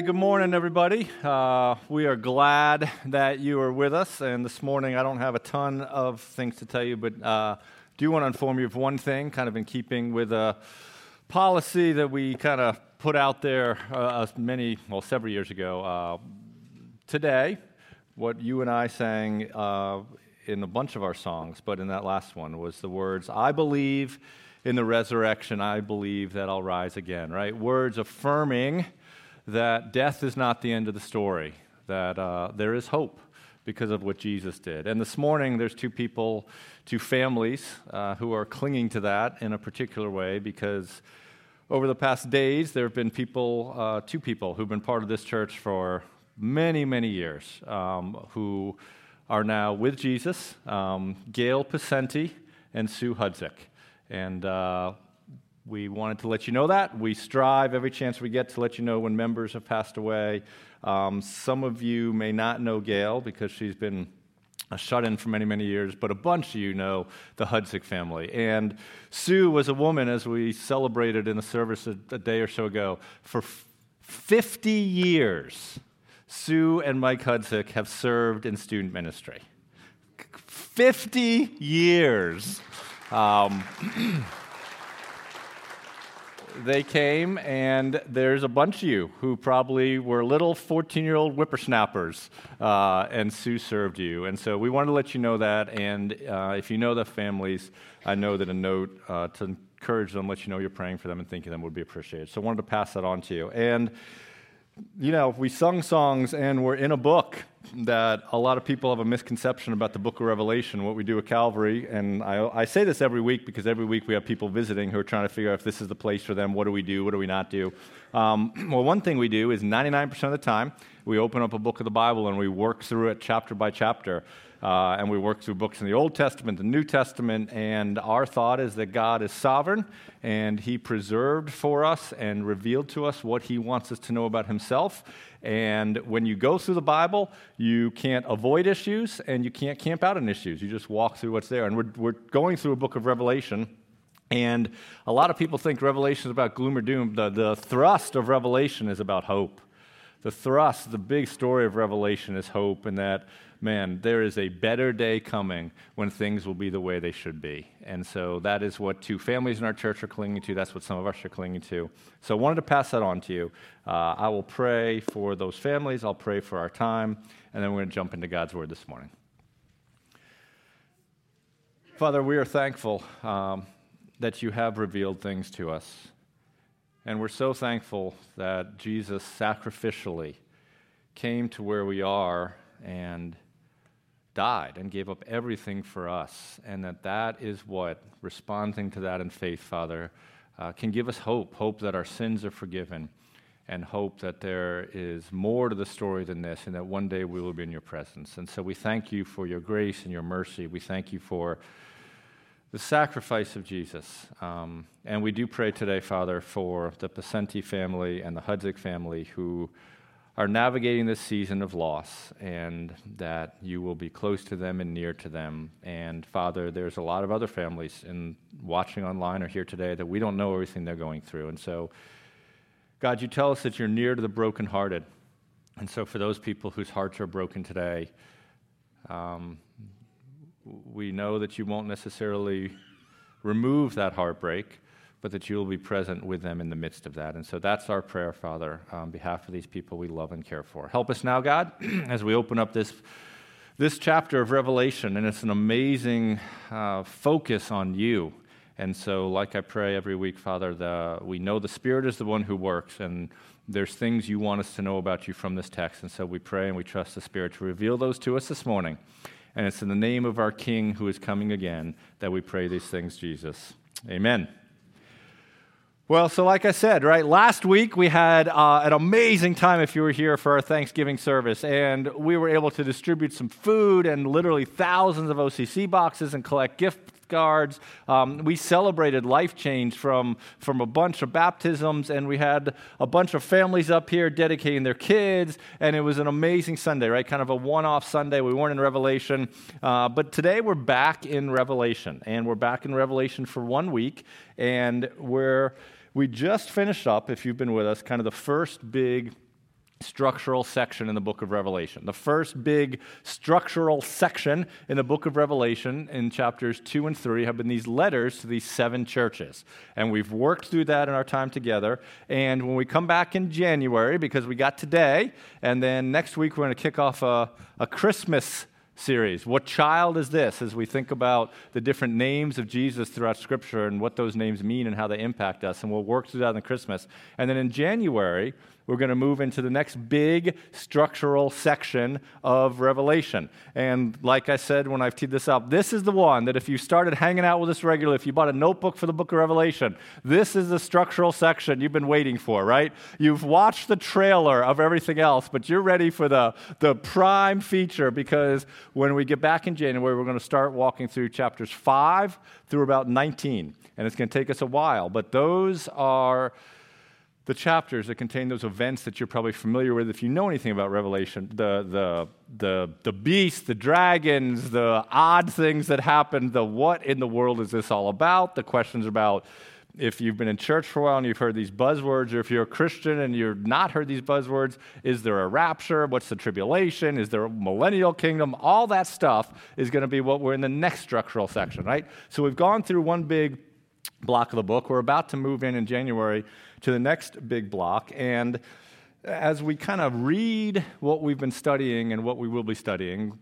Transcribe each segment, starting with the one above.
Okay, good morning, everybody. Uh, we are glad that you are with us. And this morning, I don't have a ton of things to tell you, but uh, do want to inform you of one thing, kind of in keeping with a policy that we kind of put out there uh, many, well, several years ago. Uh, today, what you and I sang uh, in a bunch of our songs, but in that last one was the words, I believe in the resurrection, I believe that I'll rise again, right? Words affirming that death is not the end of the story, that uh, there is hope because of what Jesus did. And this morning, there's two people, two families uh, who are clinging to that in a particular way because over the past days, there have been people, uh, two people, who've been part of this church for many, many years um, who are now with Jesus um, Gail Pacenti and Sue Hudzik. And uh, we wanted to let you know that. We strive every chance we get to let you know when members have passed away. Um, some of you may not know Gail because she's been a shut in for many, many years, but a bunch of you know the Hudzik family. And Sue was a woman, as we celebrated in the service a, a day or so ago, for f- 50 years. Sue and Mike Hudzik have served in student ministry. 50 years. Um, they came, and there's a bunch of you who probably were little 14 year old whippersnappers, uh, and Sue served you. And so we wanted to let you know that. And uh, if you know the families, I know that a note uh, to encourage them, let you know you're praying for them and thinking them would be appreciated. So I wanted to pass that on to you. And you know, we sung songs and we're in a book that a lot of people have a misconception about the book of Revelation, what we do at Calvary. And I, I, say this every week because every week we have people visiting who are trying to figure out if this is the place for them. What do we do? What do we not do? Um, well, one thing we do is 99% of the time, we open up a book of the Bible and we work through it chapter by chapter. Uh, and we work through books in the Old Testament, the New Testament, and our thought is that God is sovereign and He preserved for us and revealed to us what He wants us to know about Himself. And when you go through the Bible, you can't avoid issues and you can't camp out on issues. You just walk through what's there. And we're, we're going through a book of Revelation. And a lot of people think Revelation is about gloom or doom. The, the thrust of Revelation is about hope. The thrust, the big story of Revelation is hope, and that man, there is a better day coming when things will be the way they should be. And so that is what two families in our church are clinging to. That's what some of us are clinging to. So I wanted to pass that on to you. Uh, I will pray for those families, I'll pray for our time, and then we're going to jump into God's word this morning. Father, we are thankful um, that you have revealed things to us. And we're so thankful that Jesus sacrificially came to where we are and died and gave up everything for us, and that that is what, responding to that in faith, Father, uh, can give us hope hope that our sins are forgiven, and hope that there is more to the story than this, and that one day we will be in your presence. And so we thank you for your grace and your mercy. We thank you for the sacrifice of Jesus. Um, and we do pray today, Father, for the Pacenti family and the Hudzik family who are navigating this season of loss and that you will be close to them and near to them. And Father, there's a lot of other families in watching online or here today that we don't know everything they're going through. And so, God, you tell us that you're near to the brokenhearted. And so, for those people whose hearts are broken today, um, we know that you won't necessarily remove that heartbreak but that you will be present with them in the midst of that. And so that's our prayer, Father, on behalf of these people we love and care for. Help us now, God, as we open up this, this chapter of Revelation, and it's an amazing uh, focus on you. And so, like I pray every week, Father, the, we know the Spirit is the one who works, and there's things you want us to know about you from this text. And so we pray and we trust the Spirit to reveal those to us this morning. And it's in the name of our King who is coming again that we pray these things, Jesus. Amen. Well, so like I said, right, last week we had uh, an amazing time if you were here for our Thanksgiving service, and we were able to distribute some food and literally thousands of OCC boxes and collect gift cards. Um, we celebrated life change from, from a bunch of baptisms, and we had a bunch of families up here dedicating their kids, and it was an amazing Sunday, right? Kind of a one off Sunday. We weren't in Revelation. Uh, but today we're back in Revelation, and we're back in Revelation for one week, and we're we just finished up, if you've been with us, kind of the first big structural section in the book of Revelation. The first big structural section in the book of Revelation in chapters 2 and 3 have been these letters to these seven churches. And we've worked through that in our time together. And when we come back in January, because we got today, and then next week we're going to kick off a, a Christmas series. What child is this as we think about the different names of Jesus throughout Scripture and what those names mean and how they impact us? And we'll work through that in Christmas. And then in January, we're going to move into the next big structural section of Revelation. And like I said when I've teed this up, this is the one that if you started hanging out with us regularly, if you bought a notebook for the book of Revelation, this is the structural section you've been waiting for, right? You've watched the trailer of everything else, but you're ready for the, the prime feature because when we get back in January, we're going to start walking through chapters 5 through about 19. And it's going to take us a while, but those are the chapters that contain those events that you're probably familiar with if you know anything about Revelation the, the, the, the beast, the dragons, the odd things that happen, the what in the world is this all about, the questions about if you've been in church for a while and you've heard these buzzwords, or if you're a Christian and you've not heard these buzzwords, is there a rapture? What's the tribulation? Is there a millennial kingdom? All that stuff is going to be what we're in the next structural section, right? So we've gone through one big block of the book. We're about to move in in January to the next big block. And as we kind of read what we've been studying and what we will be studying,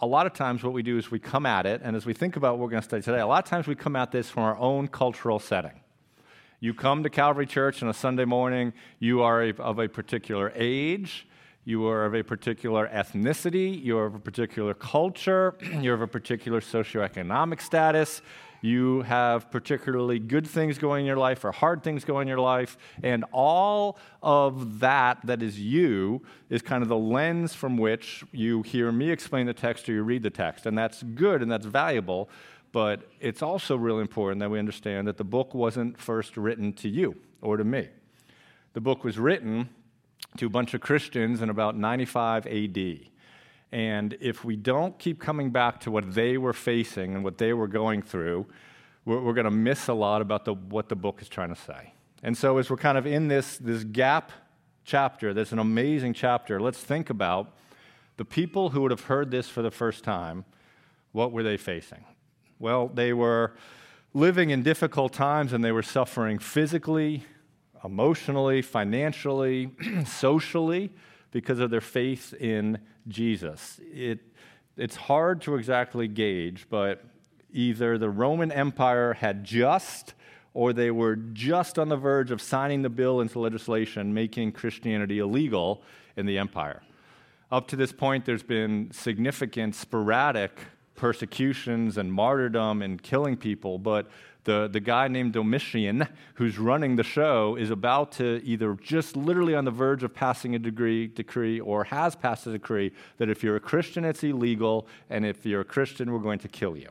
a lot of times what we do is we come at it, and as we think about what we're going to study today, a lot of times we come at this from our own cultural setting. You come to Calvary Church on a Sunday morning, you are of a particular age, you are of a particular ethnicity, you're of a particular culture, you're of a particular socioeconomic status, you have particularly good things going in your life or hard things going in your life, and all of that that is you is kind of the lens from which you hear me explain the text or you read the text. And that's good and that's valuable, but it's also really important that we understand that the book wasn't first written to you or to me. The book was written to a bunch of Christians in about 95 AD. And if we don't keep coming back to what they were facing and what they were going through, we're, we're going to miss a lot about the, what the book is trying to say. And so, as we're kind of in this, this gap chapter, that's an amazing chapter, let's think about the people who would have heard this for the first time. What were they facing? Well, they were living in difficult times and they were suffering physically, emotionally, financially, socially because of their faith in Jesus. It, it's hard to exactly gauge, but either the Roman Empire had just or they were just on the verge of signing the bill into legislation making Christianity illegal in the empire. Up to this point, there's been significant sporadic persecutions and martyrdom and killing people, but the, the guy named Domitian, who's running the show, is about to either just literally on the verge of passing a degree, decree or has passed a decree that if you're a Christian, it's illegal, and if you're a Christian, we're going to kill you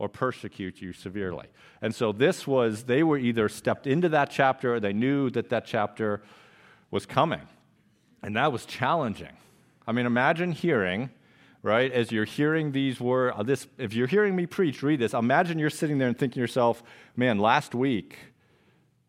or persecute you severely. And so this was, they were either stepped into that chapter or they knew that that chapter was coming. And that was challenging. I mean, imagine hearing right? As you're hearing these words, uh, this, if you're hearing me preach, read this. Imagine you're sitting there and thinking to yourself, man, last week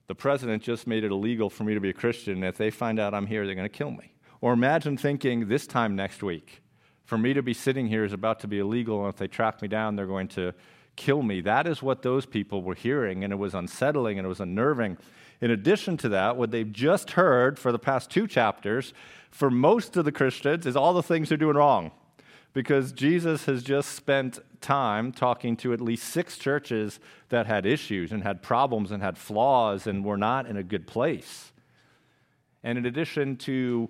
the president just made it illegal for me to be a Christian. If they find out I'm here, they're going to kill me. Or imagine thinking this time next week, for me to be sitting here is about to be illegal, and if they track me down, they're going to kill me. That is what those people were hearing, and it was unsettling and it was unnerving. In addition to that, what they've just heard for the past two chapters, for most of the Christians, is all the things they're doing wrong because Jesus has just spent time talking to at least six churches that had issues and had problems and had flaws and were not in a good place. And in addition to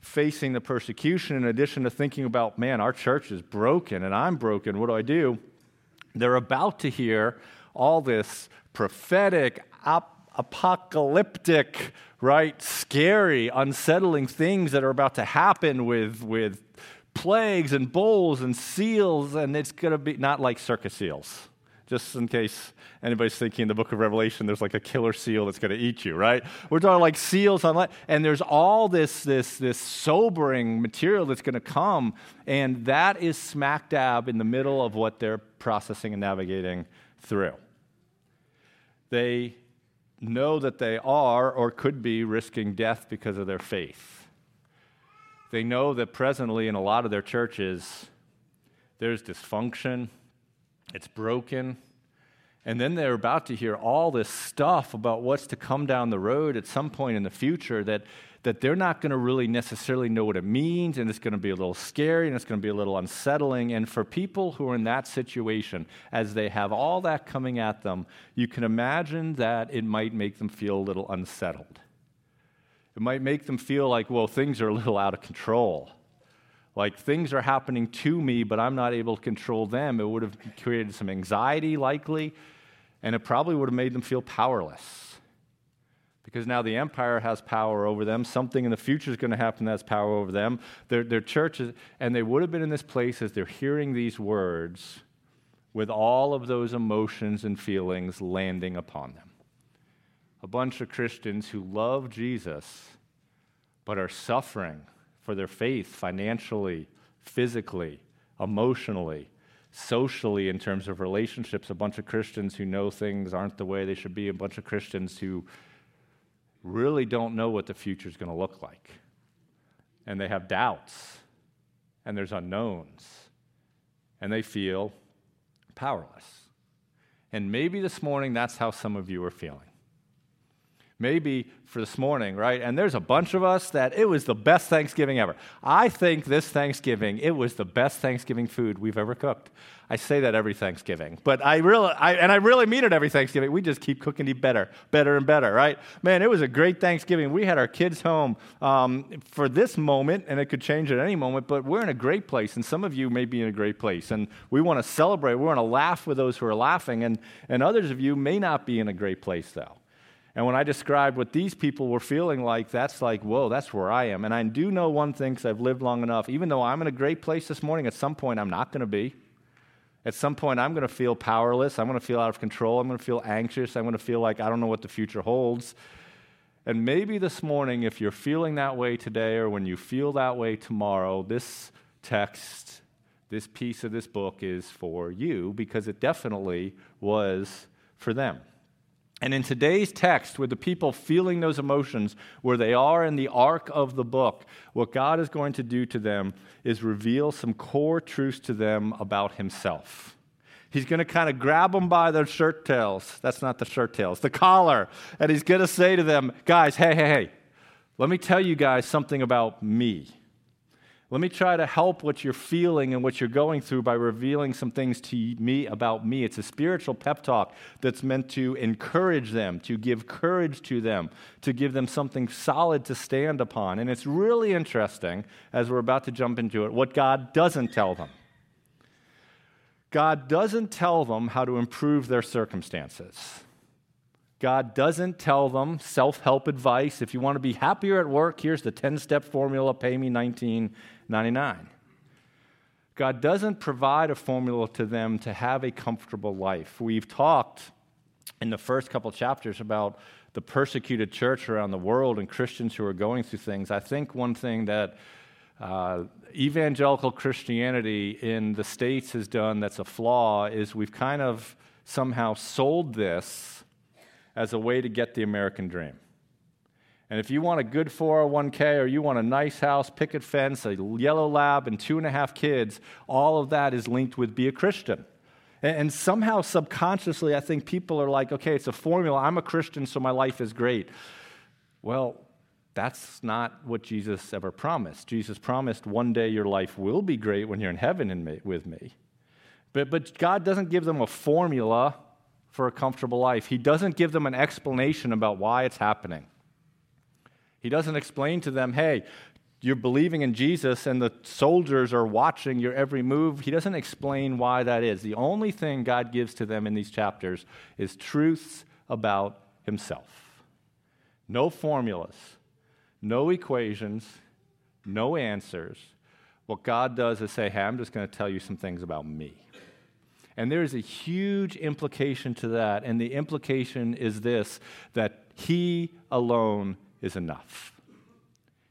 facing the persecution, in addition to thinking about, man, our church is broken and I'm broken, what do I do? They're about to hear all this prophetic, ap- apocalyptic, right, scary, unsettling things that are about to happen with, with plagues and bowls and seals, and it's going to be not like circus seals. Just in case anybody's thinking in the book of Revelation, there's like a killer seal that's going to eat you, right? We're talking like seals on land, and there's all this, this, this sobering material that's going to come, and that is smack dab in the middle of what they're processing and navigating through. They know that they are or could be risking death because of their faith. They know that presently in a lot of their churches, there's dysfunction, it's broken. And then they're about to hear all this stuff about what's to come down the road at some point in the future that, that they're not going to really necessarily know what it means, and it's going to be a little scary and it's going to be a little unsettling. And for people who are in that situation, as they have all that coming at them, you can imagine that it might make them feel a little unsettled. It might make them feel like, well, things are a little out of control. Like things are happening to me, but I'm not able to control them. It would have created some anxiety, likely, and it probably would have made them feel powerless. Because now the empire has power over them. Something in the future is going to happen that has power over them. Their, their churches, and they would have been in this place as they're hearing these words with all of those emotions and feelings landing upon them a bunch of Christians who love Jesus but are suffering for their faith financially, physically, emotionally, socially, in terms of relationships. A bunch of Christians who know things aren't the way they should be, a bunch of Christians who really don't know what the future is going to look like. And they have doubts, and there's unknowns, and they feel powerless. And maybe this morning that's how some of you are feeling maybe for this morning, right? And there's a bunch of us that it was the best Thanksgiving ever. I think this Thanksgiving, it was the best Thanksgiving food we've ever cooked. I say that every Thanksgiving, but I really, I, and I really mean it every Thanksgiving. We just keep cooking better, better and better, right? Man, it was a great Thanksgiving. We had our kids home um, for this moment, and it could change at any moment, but we're in a great place, and some of you may be in a great place, and we want to celebrate. We want to laugh with those who are laughing, and, and others of you may not be in a great place, though. And when I described what these people were feeling like, that's like, whoa, that's where I am. And I do know one thing because I've lived long enough. Even though I'm in a great place this morning, at some point I'm not going to be. At some point I'm going to feel powerless. I'm going to feel out of control. I'm going to feel anxious. I'm going to feel like I don't know what the future holds. And maybe this morning, if you're feeling that way today or when you feel that way tomorrow, this text, this piece of this book is for you because it definitely was for them. And in today's text, with the people feeling those emotions where they are in the arc of the book, what God is going to do to them is reveal some core truths to them about Himself. He's going to kind of grab them by their shirt tails. That's not the shirt tails, the collar. And He's going to say to them, guys, hey, hey, hey, let me tell you guys something about me. Let me try to help what you're feeling and what you're going through by revealing some things to me about me. It's a spiritual pep talk that's meant to encourage them, to give courage to them, to give them something solid to stand upon. And it's really interesting, as we're about to jump into it, what God doesn't tell them. God doesn't tell them how to improve their circumstances. God doesn't tell them self help advice. If you want to be happier at work, here's the 10 step formula pay me 1999. God doesn't provide a formula to them to have a comfortable life. We've talked in the first couple chapters about the persecuted church around the world and Christians who are going through things. I think one thing that uh, evangelical Christianity in the States has done that's a flaw is we've kind of somehow sold this as a way to get the American dream. And if you want a good 401k or you want a nice house, picket fence, a yellow lab, and two and a half kids, all of that is linked with be a Christian. And somehow, subconsciously, I think people are like, okay, it's a formula. I'm a Christian, so my life is great. Well, that's not what Jesus ever promised. Jesus promised one day your life will be great when you're in heaven with me. But, but God doesn't give them a formula for a comfortable life. He doesn't give them an explanation about why it's happening. He doesn't explain to them, hey, you're believing in Jesus and the soldiers are watching your every move. He doesn't explain why that is. The only thing God gives to them in these chapters is truths about Himself. No formulas, no equations, no answers. What God does is say, hey, I'm just going to tell you some things about me. And there is a huge implication to that. And the implication is this that He alone is enough.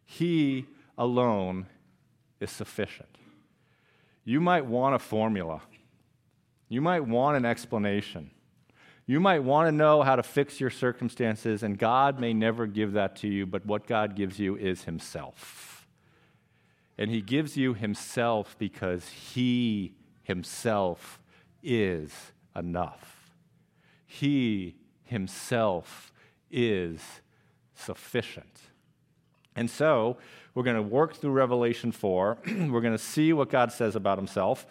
He alone is sufficient. You might want a formula, you might want an explanation. You might want to know how to fix your circumstances, and God may never give that to you, but what God gives you is Himself. And he gives you himself because he himself is enough. He himself is sufficient. And so, we're going to work through Revelation 4. we're going to see what God says about himself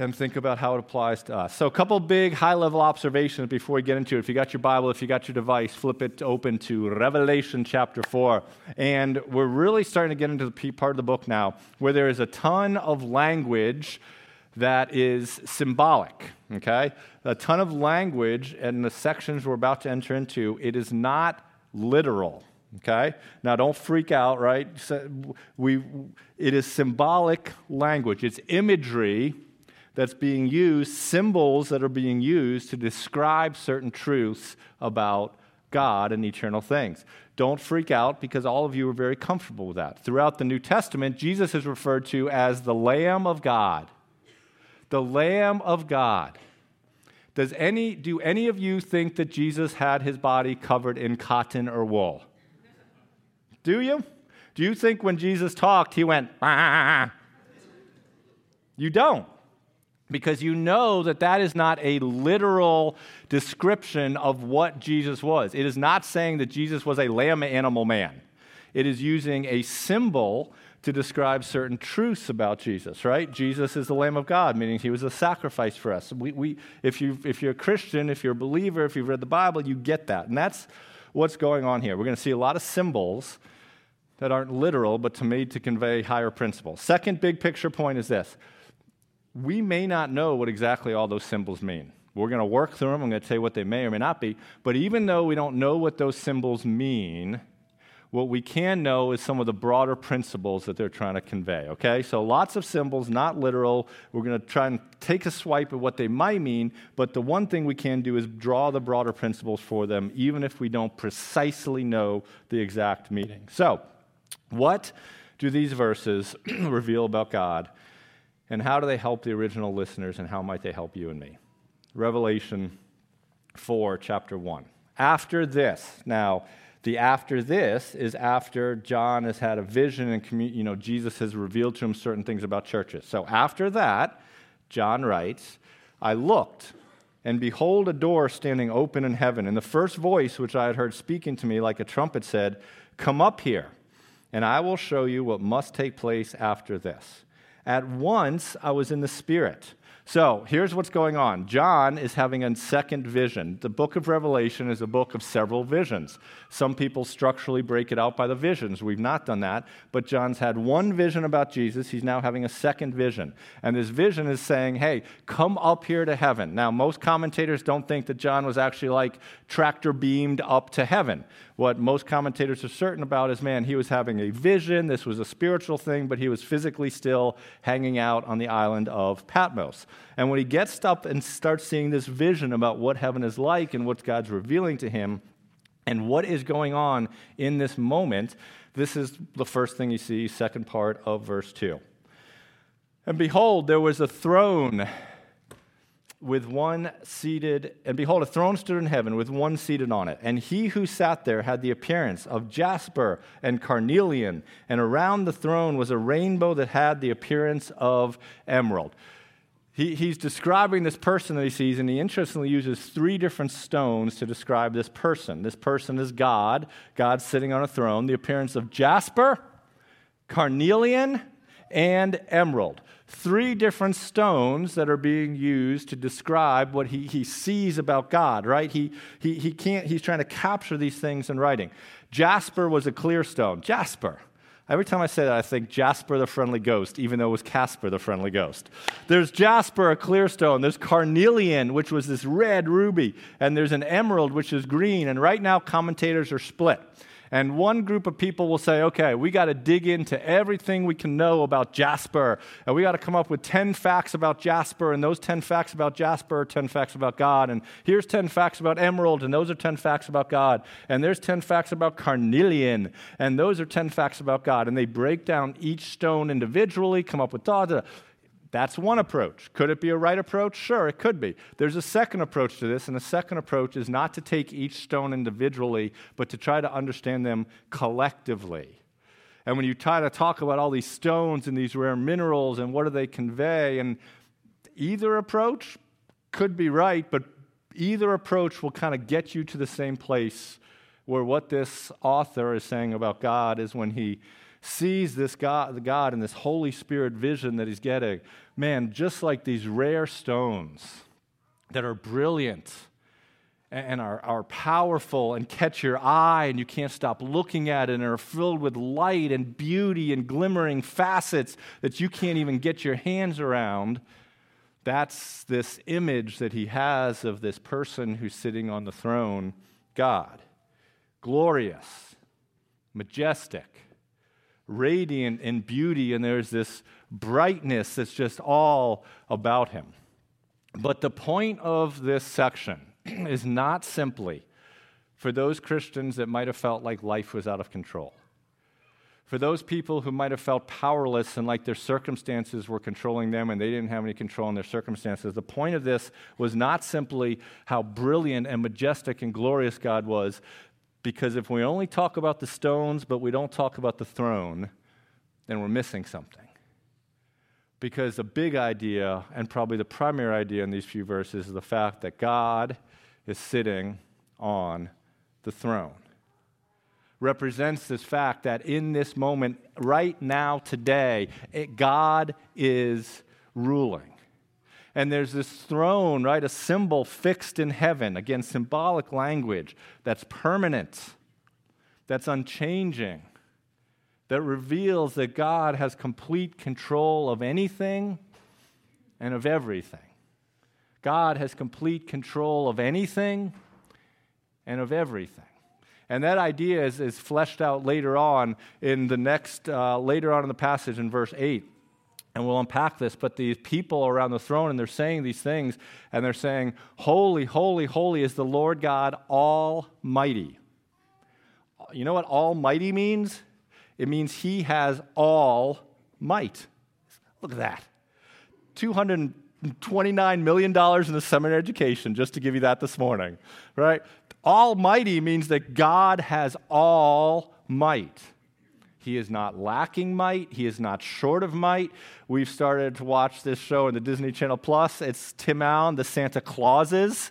and think about how it applies to us. So, a couple big high level observations before we get into it. If you got your Bible, if you got your device, flip it open to Revelation chapter 4. And we're really starting to get into the part of the book now where there is a ton of language that is symbolic, okay? A ton of language in the sections we're about to enter into. It is not literal. Okay? Now don't freak out, right? We, it is symbolic language. It's imagery that's being used, symbols that are being used to describe certain truths about God and eternal things. Don't freak out because all of you are very comfortable with that. Throughout the New Testament, Jesus is referred to as the Lamb of God. The Lamb of God. Does any, do any of you think that Jesus had his body covered in cotton or wool? Do you? Do you think when Jesus talked, he went, ah? You don't because you know that that is not a literal description of what Jesus was. It is not saying that Jesus was a lamb animal man. It is using a symbol to describe certain truths about Jesus, right? Jesus is the Lamb of God, meaning he was a sacrifice for us. We, we, if, you, if you're a Christian, if you're a believer, if you've read the Bible, you get that. And that's what's going on here. We're going to see a lot of symbols that aren't literal, but to made to convey higher principles. Second big picture point is this we may not know what exactly all those symbols mean. We're going to work through them. I'm going to tell you what they may or may not be. But even though we don't know what those symbols mean, what we can know is some of the broader principles that they're trying to convey. Okay? So lots of symbols, not literal. We're going to try and take a swipe at what they might mean, but the one thing we can do is draw the broader principles for them, even if we don't precisely know the exact meaning. So, what do these verses reveal about God? And how do they help the original listeners, and how might they help you and me? Revelation 4, chapter 1. After this, now, the after this is after John has had a vision and you know Jesus has revealed to him certain things about churches. So after that, John writes, I looked and behold a door standing open in heaven, and the first voice which I had heard speaking to me like a trumpet said, "Come up here, and I will show you what must take place after this." At once I was in the Spirit. So here's what's going on John is having a second vision. The book of Revelation is a book of several visions. Some people structurally break it out by the visions. We've not done that. But John's had one vision about Jesus. He's now having a second vision. And this vision is saying, hey, come up here to heaven. Now, most commentators don't think that John was actually like tractor beamed up to heaven. What most commentators are certain about is, man, he was having a vision. This was a spiritual thing, but he was physically still hanging out on the island of Patmos. And when he gets up and starts seeing this vision about what heaven is like and what God's revealing to him and what is going on in this moment, this is the first thing you see, second part of verse 2. And behold, there was a throne with one seated, and behold, a throne stood in heaven with one seated on it. And he who sat there had the appearance of jasper and carnelian, and around the throne was a rainbow that had the appearance of emerald. He, he's describing this person that he sees, and he interestingly uses three different stones to describe this person. This person is God, God sitting on a throne, the appearance of jasper, carnelian, and emerald. Three different stones that are being used to describe what he, he sees about God, right? He, he, he can't, he's trying to capture these things in writing. Jasper was a clear stone. Jasper. Every time I say that, I think Jasper the Friendly Ghost, even though it was Casper the Friendly Ghost. There's Jasper, a clear stone. There's carnelian, which was this red ruby. And there's an emerald, which is green. And right now, commentators are split. And one group of people will say, okay, we got to dig into everything we can know about Jasper. And we got to come up with 10 facts about Jasper. And those 10 facts about Jasper are 10 facts about God. And here's 10 facts about Emerald. And those are 10 facts about God. And there's 10 facts about Carnelian. And those are 10 facts about God. And they break down each stone individually, come up with da. That's one approach. Could it be a right approach? Sure, it could be. There's a second approach to this, and the second approach is not to take each stone individually, but to try to understand them collectively. And when you try to talk about all these stones and these rare minerals and what do they convey, and either approach could be right, but either approach will kind of get you to the same place where what this author is saying about God is when he sees this God, God and this Holy Spirit vision that he's getting, man, just like these rare stones that are brilliant and are, are powerful and catch your eye and you can't stop looking at it and are filled with light and beauty and glimmering facets that you can't even get your hands around. That's this image that he has of this person who's sitting on the throne, God. Glorious, majestic, radiant in beauty, and there's this brightness that's just all about him. But the point of this section is not simply for those Christians that might have felt like life was out of control. For those people who might have felt powerless and like their circumstances were controlling them and they didn't have any control in their circumstances, the point of this was not simply how brilliant and majestic and glorious God was, because if we only talk about the stones but we don't talk about the throne, then we're missing something. Because the big idea, and probably the primary idea in these few verses, is the fact that God is sitting on the throne. Represents this fact that in this moment, right now, today, it, God is ruling. And there's this throne, right? A symbol fixed in heaven. Again, symbolic language that's permanent, that's unchanging, that reveals that God has complete control of anything and of everything. God has complete control of anything and of everything. And that idea is, is fleshed out later on in the next, uh, later on in the passage in verse 8. And we'll unpack this, but these people around the throne, and they're saying these things, and they're saying, Holy, holy, holy is the Lord God Almighty. You know what Almighty means? It means He has all might. Look at that. 200 $29 million in the seminary education, just to give you that this morning, right? Almighty means that God has all might. He is not lacking might. He is not short of might. We've started to watch this show in the Disney Channel Plus. It's Tim Allen, the Santa Clauses.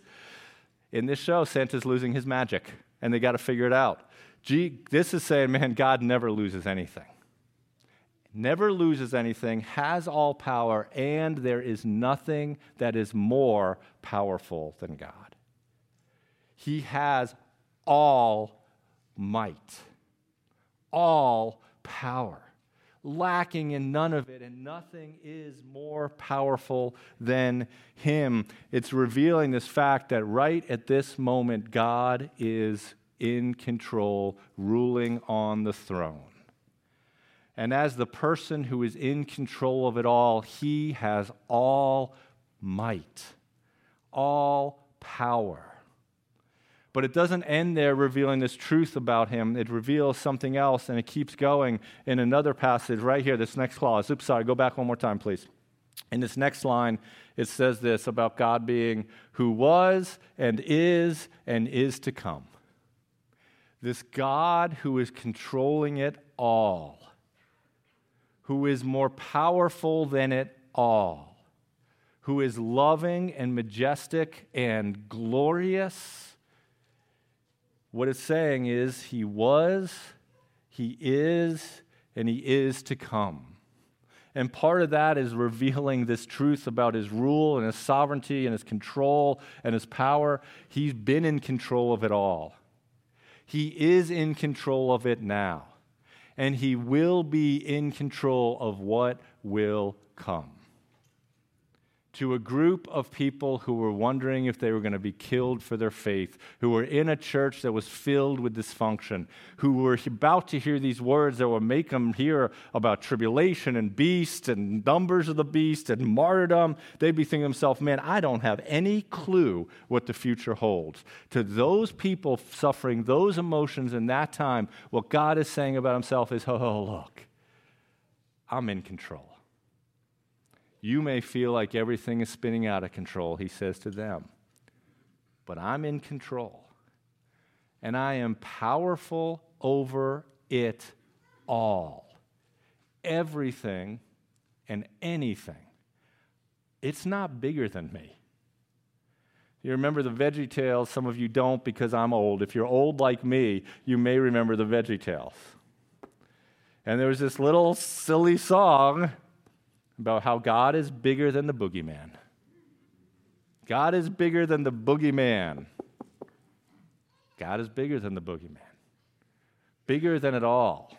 In this show, Santa's losing his magic, and they got to figure it out. Gee, this is saying, man, God never loses anything never loses anything, has all power, and there is nothing that is more powerful than God. He has all might, all power, lacking in none of it, and nothing is more powerful than Him. It's revealing this fact that right at this moment, God is in control, ruling on the throne. And as the person who is in control of it all, he has all might, all power. But it doesn't end there revealing this truth about him. It reveals something else, and it keeps going in another passage right here, this next clause. Oops, sorry, go back one more time, please. In this next line, it says this about God being who was and is and is to come. This God who is controlling it all who is more powerful than it all, who is loving and majestic and glorious. What it's saying is, He was, He is, and He is to come. And part of that is revealing this truth about his rule and his sovereignty and his control and his power. He's been in control of it all. He is in control of it now and he will be in control of what will come to a group of people who were wondering if they were going to be killed for their faith, who were in a church that was filled with dysfunction, who were about to hear these words that would make them hear about tribulation and beast and numbers of the beast and martyrdom. They'd be thinking to themselves, man, I don't have any clue what the future holds. To those people suffering those emotions in that time, what God is saying about himself is, oh, look, I'm in control. You may feel like everything is spinning out of control, he says to them. But I'm in control. And I am powerful over it all. everything and anything, it's not bigger than me. You remember the Veggie Tales? Some of you don't because I'm old. If you're old like me, you may remember the Veggie Tales. And there was this little silly song about how God is bigger than the boogeyman. God is bigger than the boogeyman. God is bigger than the boogeyman, bigger than it all.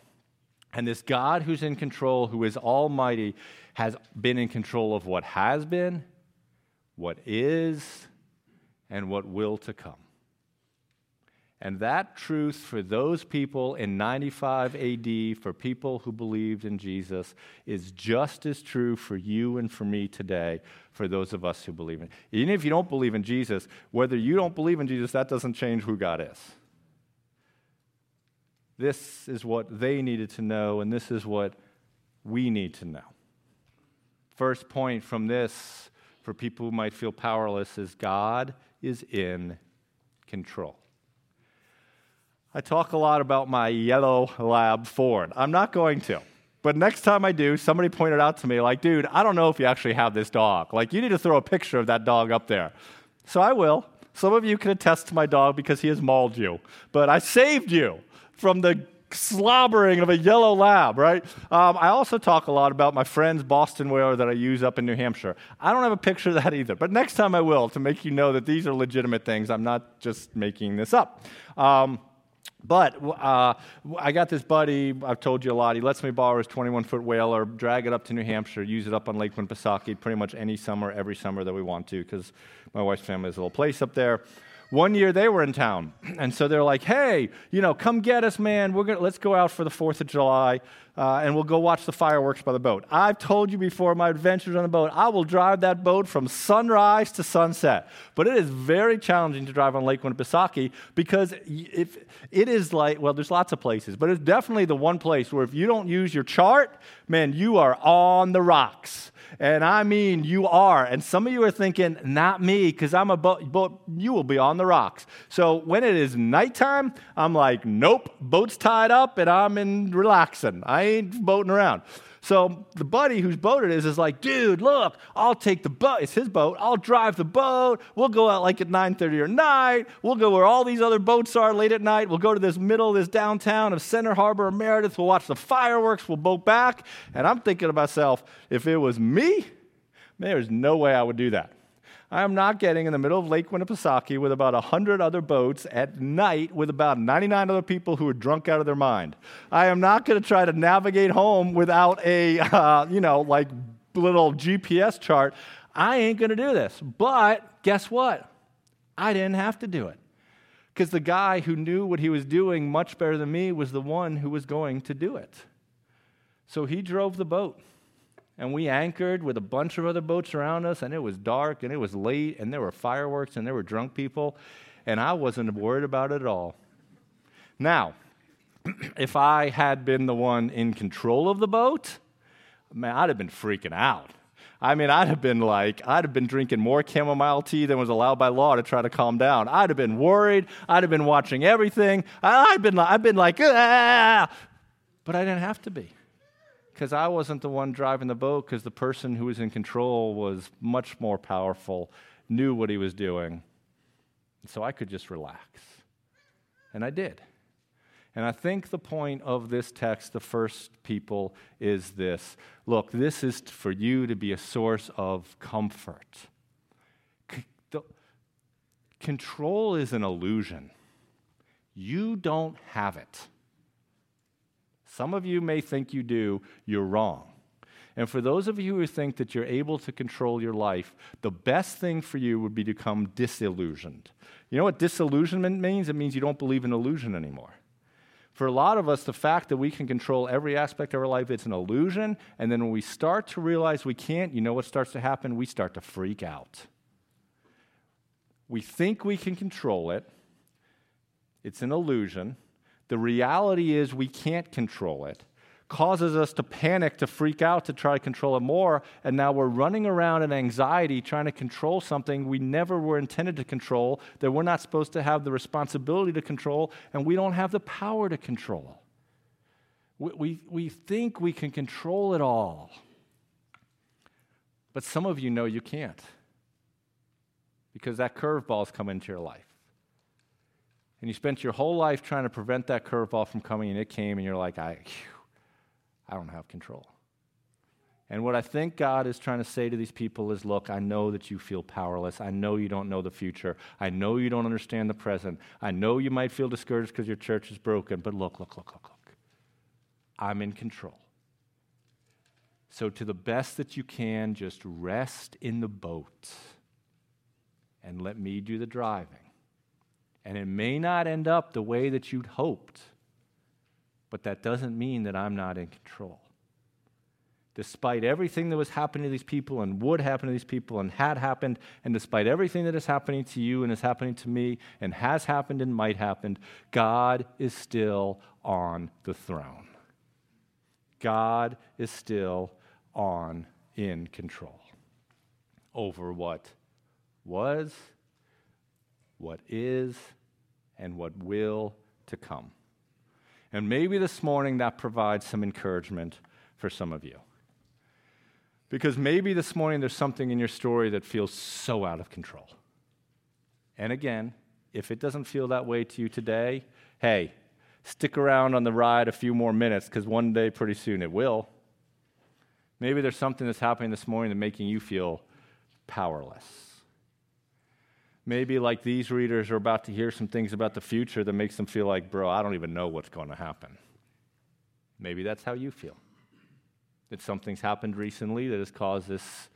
And this God who's in control, who is almighty, has been in control of what has been, what is, and what will to come. And that truth for those people in 95 AD, for people who believed in Jesus, is just as true for you and for me today, for those of us who believe in. Even if you don't believe in Jesus, whether you don't believe in Jesus, that doesn't change who God is. This is what they needed to know, and this is what we need to know. First point from this, for people who might feel powerless, is God is in control. I talk a lot about my yellow lab Ford. I'm not going to. But next time I do, somebody pointed out to me, like, dude, I don't know if you actually have this dog. Like, you need to throw a picture of that dog up there. So I will. Some of you can attest to my dog because he has mauled you. But I saved you from the slobbering of a yellow lab, right? Um, I also talk a lot about my friend's Boston Whaler that I use up in New Hampshire. I don't have a picture of that either, but next time I will to make you know that these are legitimate things. I'm not just making this up. Um, but uh, I got this buddy, I've told you a lot. He lets me borrow his 21 foot whaler, drag it up to New Hampshire, use it up on Lake Winnipesaukee pretty much any summer, every summer that we want to, because my wife's family has a little place up there. One year they were in town, and so they're like, "Hey, you know, come get us, man. We're gonna let's go out for the Fourth of July, uh, and we'll go watch the fireworks by the boat." I've told you before my adventures on the boat. I will drive that boat from sunrise to sunset, but it is very challenging to drive on Lake Winnipesaukee because if it is like, well, there's lots of places, but it's definitely the one place where if you don't use your chart, man, you are on the rocks. And I mean, you are. And some of you are thinking, not me, because I'm a boat, boat, you will be on the rocks. So when it is nighttime, I'm like, nope, boat's tied up and I'm in relaxing. I ain't boating around. So the buddy whose boat it is is like, dude, look, I'll take the boat. It's his boat. I'll drive the boat. We'll go out like at 9:30 or night. We'll go where all these other boats are late at night. We'll go to this middle of this downtown of Center Harbor or Meredith. We'll watch the fireworks. We'll boat back. And I'm thinking to myself, if it was me, there's no way I would do that. I am not getting in the middle of Lake Winnipesaukee with about 100 other boats at night with about 99 other people who are drunk out of their mind. I am not going to try to navigate home without a, uh, you know, like little GPS chart. I ain't going to do this. But guess what? I didn't have to do it. Because the guy who knew what he was doing much better than me was the one who was going to do it. So he drove the boat and we anchored with a bunch of other boats around us, and it was dark and it was late, and there were fireworks and there were drunk people, and I wasn't worried about it at all. Now, if I had been the one in control of the boat, man, I'd have been freaking out. I mean, I'd have been like, I'd have been drinking more chamomile tea than was allowed by law to try to calm down. I'd have been worried. I'd have been watching everything. I'd been, I'd been like, ah! but I didn't have to be because I wasn't the one driving the boat, because the person who was in control was much more powerful, knew what he was doing. So I could just relax. And I did. And I think the point of this text, the first people, is this look, this is for you to be a source of comfort. C- the, control is an illusion, you don't have it. Some of you may think you do, you're wrong. And for those of you who think that you're able to control your life, the best thing for you would be to become disillusioned. You know what disillusionment means? It means you don't believe in illusion anymore. For a lot of us, the fact that we can control every aspect of our life, it's an illusion. And then when we start to realize we can't, you know what starts to happen? We start to freak out. We think we can control it, it's an illusion. The reality is we can't control it. Causes us to panic, to freak out, to try to control it more. And now we're running around in anxiety trying to control something we never were intended to control, that we're not supposed to have the responsibility to control, and we don't have the power to control. We, we, we think we can control it all. But some of you know you can't because that curveball's come into your life. And you spent your whole life trying to prevent that curveball from coming, and it came, and you're like, I, I don't have control. And what I think God is trying to say to these people is look, I know that you feel powerless. I know you don't know the future. I know you don't understand the present. I know you might feel discouraged because your church is broken, but look, look, look, look, look. I'm in control. So, to the best that you can, just rest in the boat and let me do the driving. And it may not end up the way that you'd hoped, but that doesn't mean that I'm not in control. Despite everything that was happening to these people and would happen to these people and had happened, and despite everything that is happening to you and is happening to me and has happened and might happen, God is still on the throne. God is still on in control over what was, what is, and what will to come. And maybe this morning that provides some encouragement for some of you. Because maybe this morning there's something in your story that feels so out of control. And again, if it doesn't feel that way to you today, hey, stick around on the ride a few more minutes because one day pretty soon it will. Maybe there's something that's happening this morning that's making you feel powerless. Maybe, like these readers, are about to hear some things about the future that makes them feel like, bro, I don't even know what's going to happen. Maybe that's how you feel. That something's happened recently that has caused this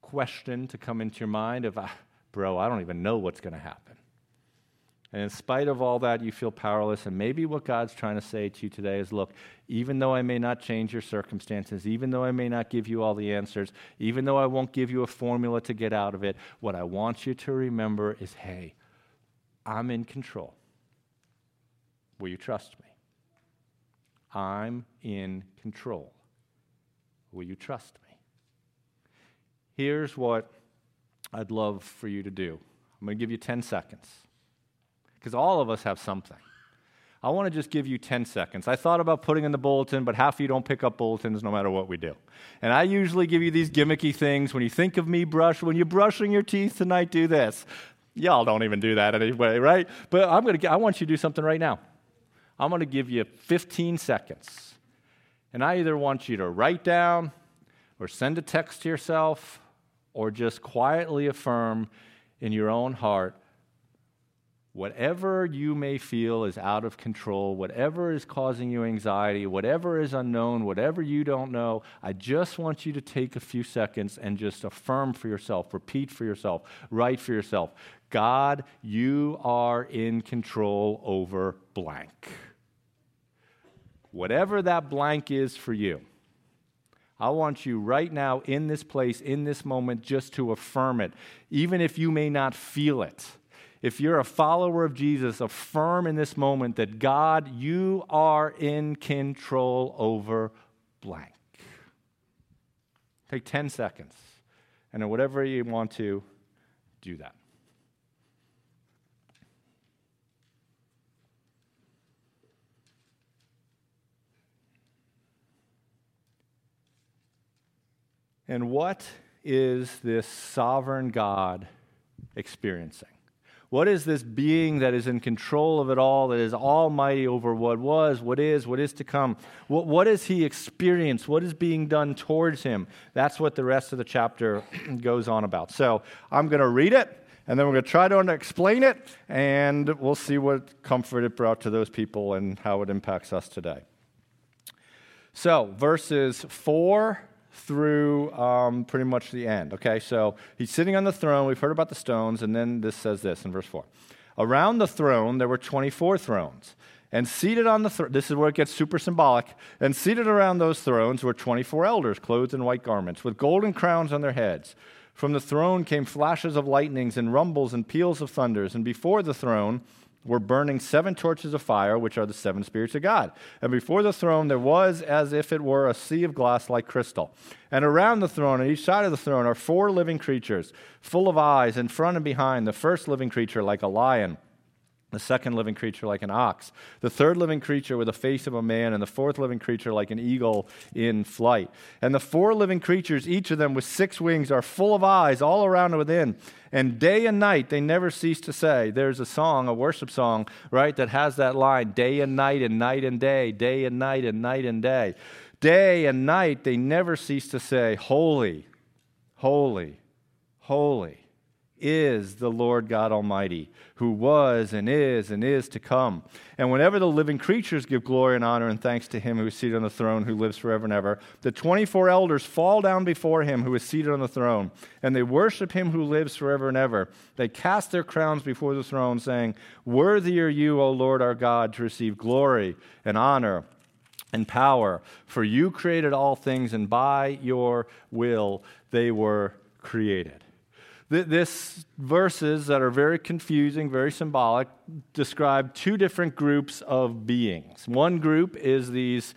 question to come into your mind of, ah, bro, I don't even know what's going to happen. And in spite of all that, you feel powerless. And maybe what God's trying to say to you today is look, even though I may not change your circumstances, even though I may not give you all the answers, even though I won't give you a formula to get out of it, what I want you to remember is hey, I'm in control. Will you trust me? I'm in control. Will you trust me? Here's what I'd love for you to do I'm going to give you 10 seconds because all of us have something. I want to just give you 10 seconds. I thought about putting in the bulletin, but half of you don't pick up bulletins no matter what we do. And I usually give you these gimmicky things. When you think of me brush, when you're brushing your teeth tonight, do this. Y'all don't even do that anyway, right? But I'm to I want you to do something right now. I'm going to give you 15 seconds. And I either want you to write down or send a text to yourself or just quietly affirm in your own heart Whatever you may feel is out of control, whatever is causing you anxiety, whatever is unknown, whatever you don't know, I just want you to take a few seconds and just affirm for yourself, repeat for yourself, write for yourself God, you are in control over blank. Whatever that blank is for you. I want you right now in this place, in this moment, just to affirm it, even if you may not feel it if you're a follower of Jesus, affirm in this moment that God, you are in control over blank. Take 10 seconds, and whatever you want to, do that. And what is this sovereign God experiencing? What is this being that is in control of it all, that is almighty over what was, what is, what is to come? What, what has he experienced? What is being done towards him? That's what the rest of the chapter goes on about. So I'm going to read it, and then we're going to try to explain it, and we'll see what comfort it brought to those people and how it impacts us today. So, verses 4 through um, pretty much the end. Okay, so he's sitting on the throne. We've heard about the stones, and then this says this in verse 4. Around the throne, there were 24 thrones. And seated on the throne, this is where it gets super symbolic. And seated around those thrones were 24 elders, clothed in white garments, with golden crowns on their heads. From the throne came flashes of lightnings and rumbles and peals of thunders. And before the throne, were burning seven torches of fire, which are the seven spirits of God. And before the throne there was as if it were a sea of glass like crystal. And around the throne, on each side of the throne, are four living creatures, full of eyes, in front and behind. The first living creature like a lion the second living creature like an ox, the third living creature with the face of a man, and the fourth living creature like an eagle in flight. And the four living creatures, each of them with six wings, are full of eyes all around and within. And day and night they never cease to say. There's a song, a worship song, right, that has that line day and night and night and day, day and night and night and day. Day and night they never cease to say, Holy, holy, holy is the Lord God Almighty, who was and is and is to come. And whenever the living creatures give glory and honor and thanks to him who is seated on the throne, who lives forever and ever, the 24 elders fall down before him who is seated on the throne, and they worship him who lives forever and ever. They cast their crowns before the throne, saying, Worthy are you, O Lord our God, to receive glory and honor and power, for you created all things, and by your will they were created. This verses that are very confusing, very symbolic, describe two different groups of beings. One group is these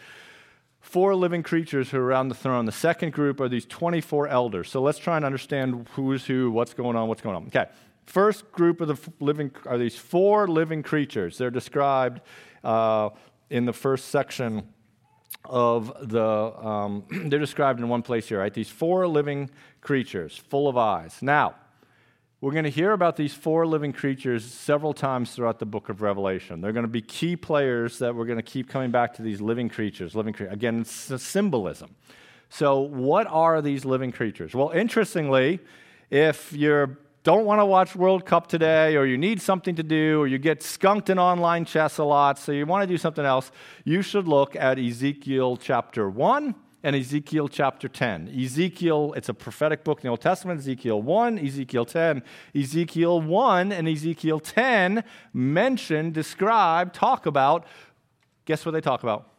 four living creatures who are around the throne. The second group are these 24 elders. So let's try and understand who's who, what's going on, what's going on. Okay. First group of the living are these four living creatures. They're described uh, in the first section of the, um, they're described in one place here, right? These four living creatures, full of eyes. Now, we're going to hear about these four living creatures several times throughout the book of Revelation. They're going to be key players that we're going to keep coming back to these living creatures. Living cre- Again, it's symbolism. So, what are these living creatures? Well, interestingly, if you don't want to watch World Cup today, or you need something to do, or you get skunked in online chess a lot, so you want to do something else, you should look at Ezekiel chapter 1 and Ezekiel chapter 10. Ezekiel, it's a prophetic book in the Old Testament, Ezekiel 1, Ezekiel 10. Ezekiel 1 and Ezekiel 10 mention, describe, talk about, guess what they talk about?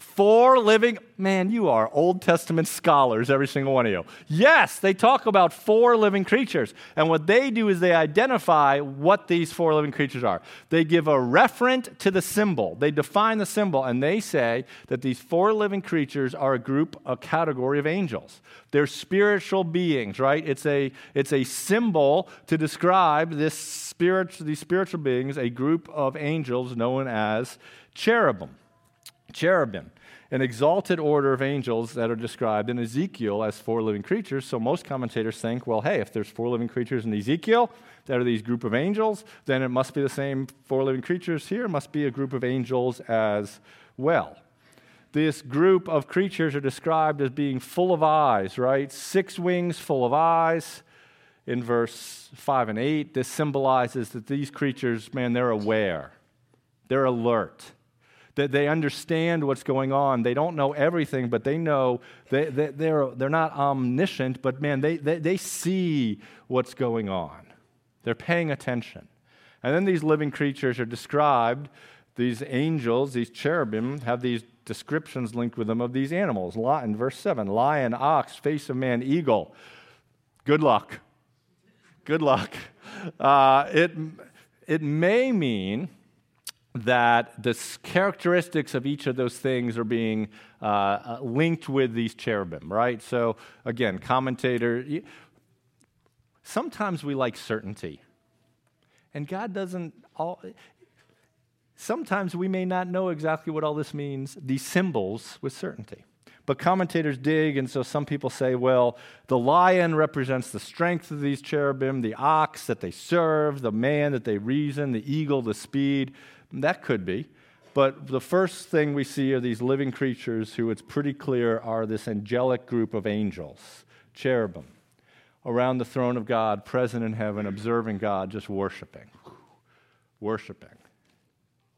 Four living, man, you are Old Testament scholars, every single one of you. Yes, they talk about four living creatures. And what they do is they identify what these four living creatures are. They give a referent to the symbol, they define the symbol, and they say that these four living creatures are a group, a category of angels. They're spiritual beings, right? It's a, it's a symbol to describe this spirit, these spiritual beings, a group of angels known as cherubim cherubim, an exalted order of angels that are described in Ezekiel as four living creatures. So most commentators think, well, hey, if there's four living creatures in Ezekiel that are these group of angels, then it must be the same four living creatures here. Must be a group of angels as well. This group of creatures are described as being full of eyes, right? Six wings full of eyes. In verse 5 and 8, this symbolizes that these creatures, man, they're aware, they're alert that they understand what's going on. They don't know everything, but they know they, they, they're, they're not omniscient, but man, they, they, they see what's going on. They're paying attention. And then these living creatures are described, these angels, these cherubim, have these descriptions linked with them of these animals. In verse 7 lion, ox, face of man, eagle. Good luck. Good luck. Uh, it, it may mean that the characteristics of each of those things are being uh, uh, linked with these cherubim, right? So, again, commentator, sometimes we like certainty. And God doesn't all. Sometimes we may not know exactly what all this means, these symbols, with certainty. But commentators dig, and so some people say, well, the lion represents the strength of these cherubim, the ox that they serve, the man that they reason, the eagle, the speed. That could be. But the first thing we see are these living creatures who it's pretty clear are this angelic group of angels, cherubim, around the throne of God, present in heaven, observing God, just worshiping. Worshiping.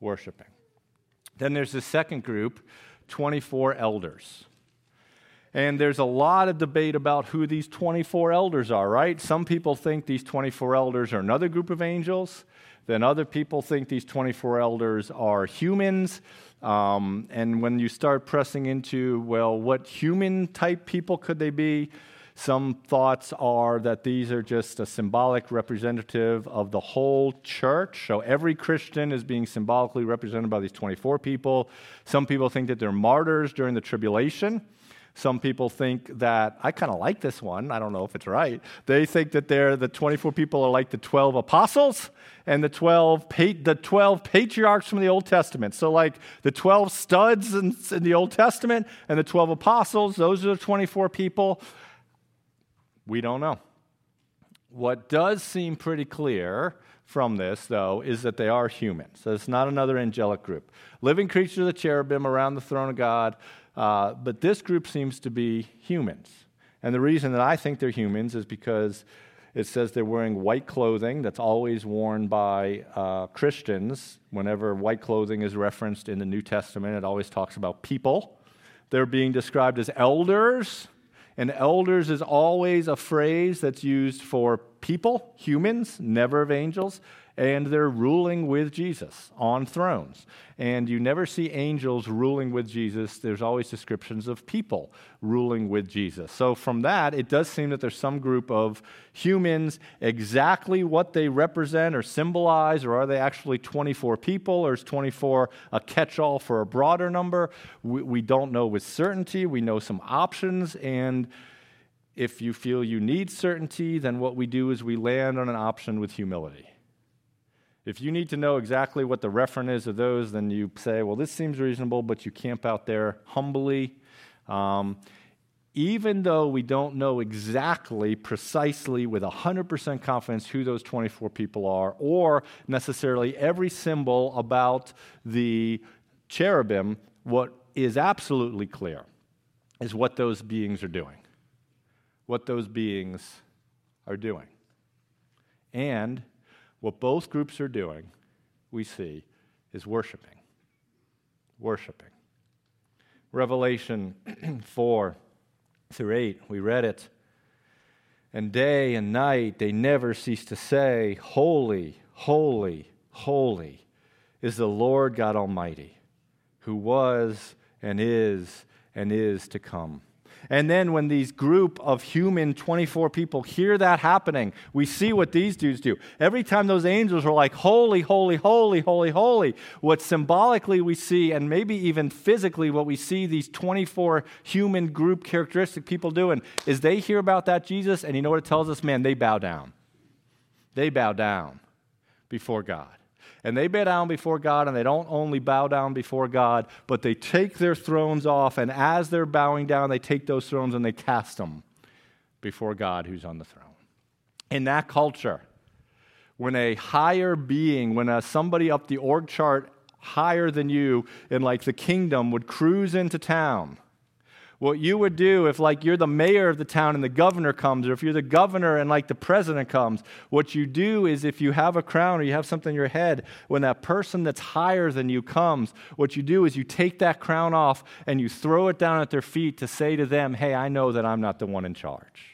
Worshiping. Then there's the second group, 24 elders. And there's a lot of debate about who these 24 elders are, right? Some people think these 24 elders are another group of angels. Then other people think these 24 elders are humans. Um, and when you start pressing into, well, what human type people could they be? Some thoughts are that these are just a symbolic representative of the whole church. So every Christian is being symbolically represented by these 24 people. Some people think that they're martyrs during the tribulation Some people think that, I kind of like this one, I don't know if it's right. They think that they're, the 24 people are like the 12 apostles and the 12, the 12 patriarchs from the Old Testament. So, like the 12 studs in, in the Old Testament and the 12 apostles, those are the 24 people. We don't know. What does seem pretty clear from this, though, is that they are human. So it's not another angelic group. Living creatures of the cherubim around the throne of God, uh, but this group seems to be humans. And the reason that I think they're humans is because it says they're wearing white clothing that's always worn by uh, Christians. Whenever white clothing is referenced in the New Testament, it always talks about people. They're being described as elders and elders is always a phrase that's used for people, humans, never of angels and they're ruling with Jesus on thrones. And you never see angels ruling with Jesus. There's always descriptions of people ruling with Jesus. So, from that, it does seem that there's some group of humans, exactly what they represent or symbolize, or are they actually 24 people, or is 24 a catch all for a broader number? We, we don't know with certainty. We know some options, and if you feel you need certainty, then what we do is we land on an option with humility. If you need to know exactly what the referent is of those, then you say, well, this seems reasonable, but you camp out there humbly. Um, even though we don't know exactly, precisely, with 100% confidence who those 24 people are, or necessarily every symbol about the cherubim, what is absolutely clear is what those beings are doing. What those beings are doing. And what both groups are doing, we see, is worshiping. Worshiping. Revelation 4 through 8, we read it. And day and night they never cease to say, Holy, holy, holy is the Lord God Almighty, who was and is and is to come. And then when these group of human 24 people hear that happening, we see what these dudes do. Every time those angels are like, holy, holy, holy, holy, holy, what symbolically we see, and maybe even physically what we see these 24 human group characteristic people doing, is they hear about that Jesus, and you know what it tells us? Man, they bow down. They bow down before God. And they bow down before God, and they don't only bow down before God, but they take their thrones off, and as they're bowing down, they take those thrones and they cast them before God who's on the throne. In that culture, when a higher being, when a, somebody up the org chart higher than you in like the kingdom would cruise into town, what you would do if like you're the mayor of the town and the governor comes or if you're the governor and like the president comes what you do is if you have a crown or you have something in your head when that person that's higher than you comes what you do is you take that crown off and you throw it down at their feet to say to them hey i know that i'm not the one in charge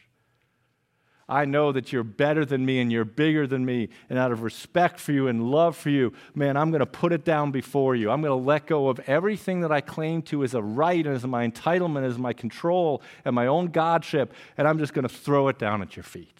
I know that you're better than me and you're bigger than me. And out of respect for you and love for you, man, I'm going to put it down before you. I'm going to let go of everything that I claim to as a right and as my entitlement, as my control and my own godship, and I'm just going to throw it down at your feet.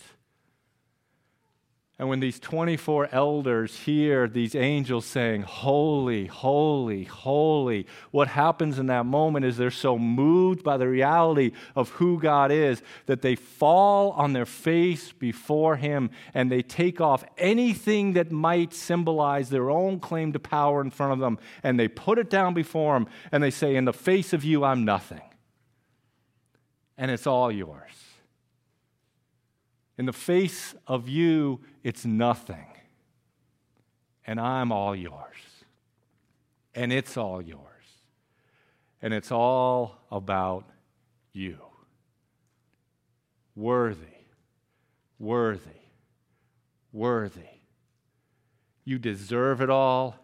And when these 24 elders hear these angels saying, Holy, holy, holy, what happens in that moment is they're so moved by the reality of who God is that they fall on their face before Him and they take off anything that might symbolize their own claim to power in front of them and they put it down before Him and they say, In the face of you, I'm nothing. And it's all yours. In the face of you, it's nothing. And I'm all yours. And it's all yours. And it's all about you. Worthy, worthy, worthy. You deserve it all.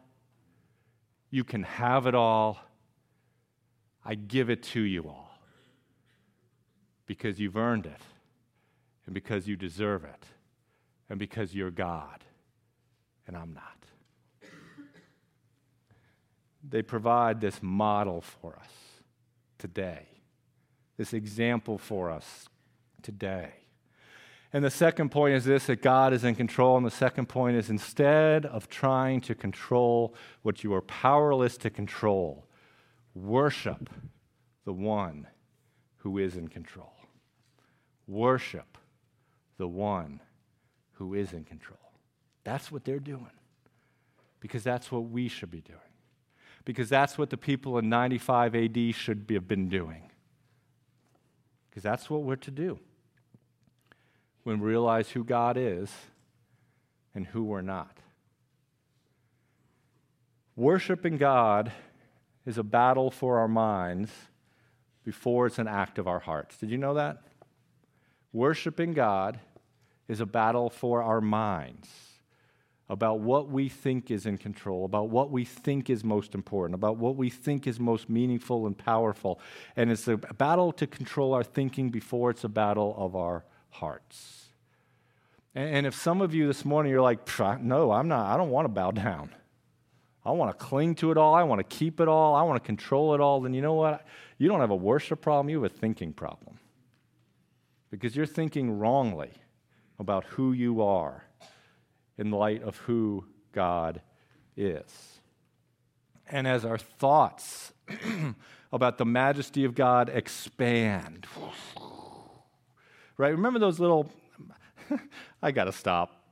You can have it all. I give it to you all because you've earned it and because you deserve it, and because you're God, and I'm not. They provide this model for us today, this example for us today. And the second point is this that God is in control. And the second point is instead of trying to control what you are powerless to control, worship the one who is in control. Worship the one who is in control. That's what they're doing. Because that's what we should be doing. Because that's what the people in 95 AD should be, have been doing. Because that's what we're to do when we realize who God is and who we're not. Worshiping God is a battle for our minds before it's an act of our hearts. Did you know that? Worshiping God is a battle for our minds about what we think is in control, about what we think is most important, about what we think is most meaningful and powerful. And it's a battle to control our thinking before it's a battle of our hearts. And if some of you this morning you're like, no, I'm not, I don't want to bow down. I want to cling to it all. I want to keep it all. I want to control it all. Then you know what? You don't have a worship problem, you have a thinking problem. Because you're thinking wrongly about who you are in light of who God is. And as our thoughts about the majesty of God expand, right? Remember those little, I got to stop.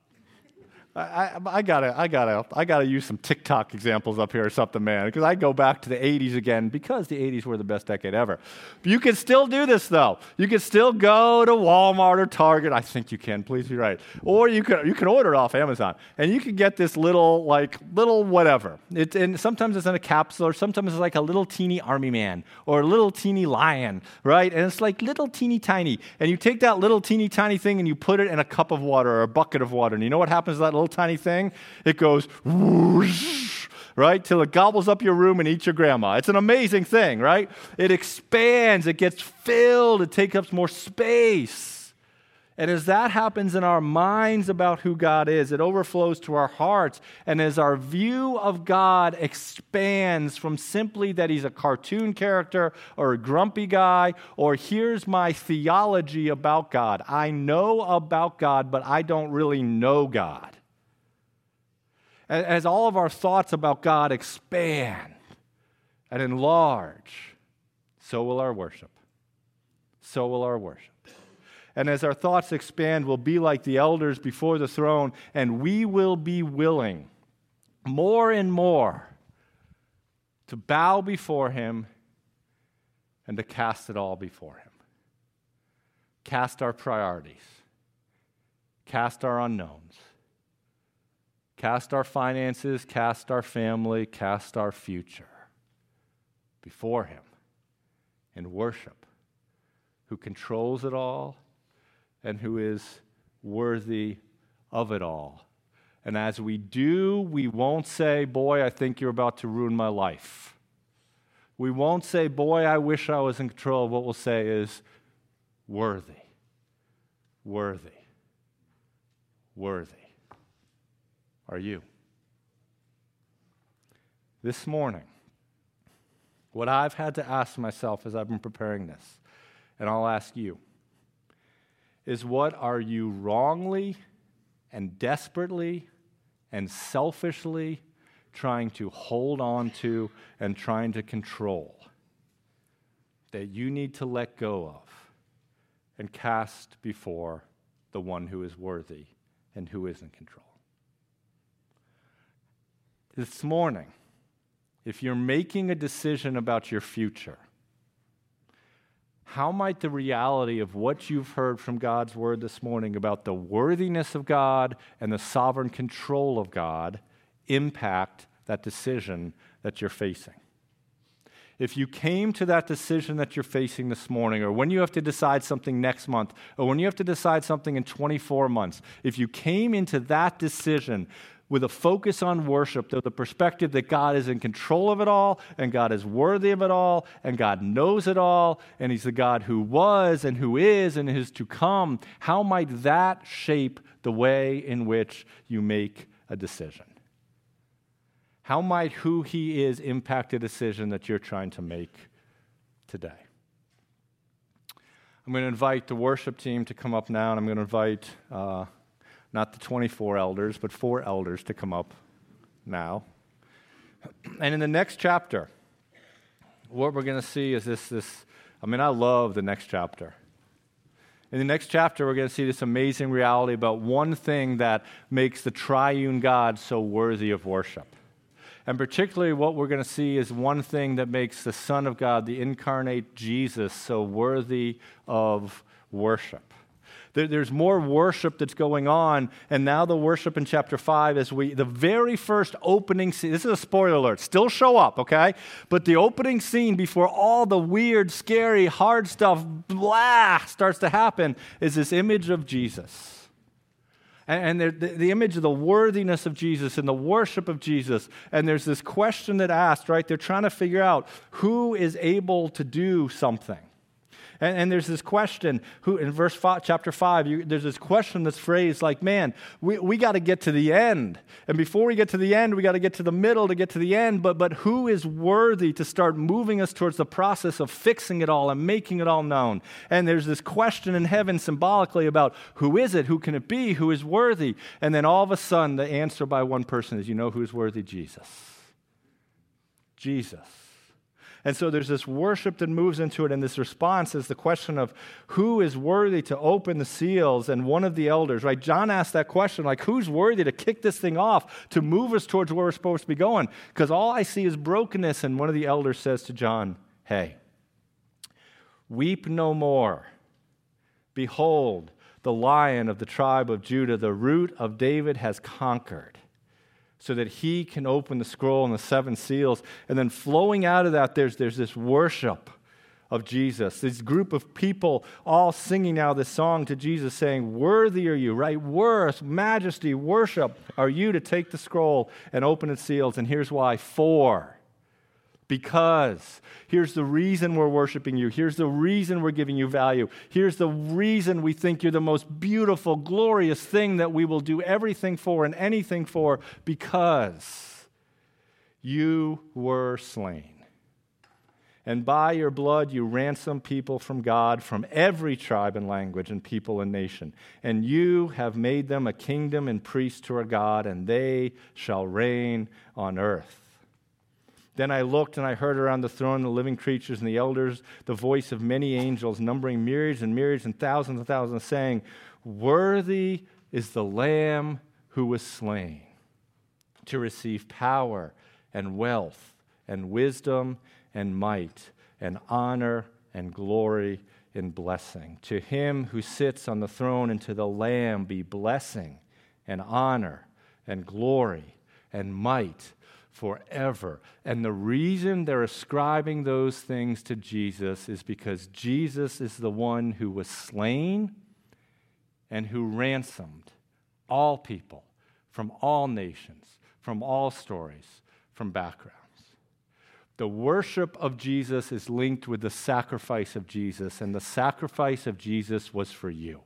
I, I, gotta, I gotta, I gotta use some TikTok examples up here or something, man, because I go back to the 80s again because the 80s were the best decade ever. You can still do this though. You can still go to Walmart or Target. I think you can. Please be right. Or you can, you can order it off Amazon, and you can get this little, like, little whatever. And sometimes it's in a capsule, or sometimes it's like a little teeny army man or a little teeny lion, right? And it's like little teeny tiny. And you take that little teeny tiny thing and you put it in a cup of water or a bucket of water, and you know what happens to that little little tiny thing, it goes whoosh, right? Till it gobbles up your room and eats your grandma. It's an amazing thing, right? It expands, it gets filled, it takes up more space. And as that happens in our minds about who God is, it overflows to our hearts. And as our view of God expands from simply that he's a cartoon character or a grumpy guy, or here's my theology about God. I know about God, but I don't really know God as all of our thoughts about God expand and enlarge, so will our worship. So will our worship. And as our thoughts expand, we'll be like the elders before the throne, and we will be willing more and more to bow before Him and to cast it all before Him. Cast our priorities, cast our unknowns Cast our finances, cast our family, cast our future before Him and worship, who controls it all and who is worthy of it all. And as we do, we won't say, Boy, I think you're about to ruin my life. We won't say, Boy, I wish I was in control. What we'll say is, Worthy, worthy, worthy are you? This morning, what I've had to ask myself as I've been preparing this, and I'll ask you, is what are you wrongly and desperately and selfishly trying to hold on to and trying to control that you need to let go of and cast before the one who is worthy and who is in control? This morning, if you're making a decision about your future, how might the reality of what you've heard from God's word this morning about the worthiness of God and the sovereign control of God impact that decision that you're facing? If you came to that decision that you're facing this morning, or when you have to decide something next month, or when you have to decide something in 24 months, if you came into that decision with a focus on worship, the perspective that God is in control of it all, and God is worthy of it all, and God knows it all, and He's the God who was, and who is, and is to come, how might that shape the way in which you make a decision? How might who He is impact a decision that you're trying to make today? I'm going to invite the worship team to come up now, and I'm going to invite. Uh, not the 24 elders, but four elders to come up now. And in the next chapter, what we're going to see is this, this I mean, I love the next chapter. In the next chapter, we're going to see this amazing reality about one thing that makes the triune God so worthy of worship. And particularly, what we're going to see is one thing that makes the Son of God, the incarnate Jesus, so worthy of worship. There's more worship that's going on, and now the worship in chapter 5 is we, the very first opening scene. This is a spoiler alert, still show up, okay? But the opening scene before all the weird, scary, hard stuff, blah, starts to happen is this image of Jesus and, the, the, image of the worthiness of Jesus and the worship of Jesus. And there's this question that asked, right? They're trying to figure out who is able to do something. And, and there's this question, who in verse five, chapter 5, you, there's this question that's phrased like, man, we, we got to get to the end. And before we get to the end, we got to get to the middle to get to the end. But, but who is worthy to start moving us towards the process of fixing it all and making it all known? And there's this question in heaven symbolically about who is it? Who can it be? Who is worthy? And then all of a sudden, the answer by one person is, you know who's worthy? Jesus. Jesus. And so there's this worship that moves into it, and this response is the question of who is worthy to open the seals, and one of the elders, right? John asked that question, like, who's worthy to kick this thing off, to move us towards where we're supposed to be going? Because all I see is brokenness, and one of the elders says to John, Hey, weep no more. Behold, the lion of the tribe of Judah, the root of David, has conquered so that he can open the scroll and the seven seals. And then flowing out of that, there's, there's this worship of Jesus. This group of people all singing now this song to Jesus, saying, Worthy are you, right? Worth, majesty, worship are you to take the scroll and open its seals. And here's why for because. Here's the reason we're worshiping you. Here's the reason we're giving you value. Here's the reason we think you're the most beautiful, glorious thing that we will do everything for and anything for because you were slain. And by your blood, you ransomed people from God from every tribe and language and people and nation. And you have made them a kingdom and priests to our God, and they shall reign on earth. Then I looked and I heard around the throne the living creatures and the elders the voice of many angels, numbering myriads and myriads and thousands and thousands, saying, Worthy is the Lamb who was slain to receive power and wealth and wisdom and might and honor and glory and blessing. To him who sits on the throne and to the Lamb be blessing and honor and glory and might forever. And the reason they're ascribing those things to Jesus is because Jesus is the one who was slain and who ransomed all people from all nations, from all stories, from backgrounds. The worship of Jesus is linked with the sacrifice of Jesus, and the sacrifice of Jesus was for you.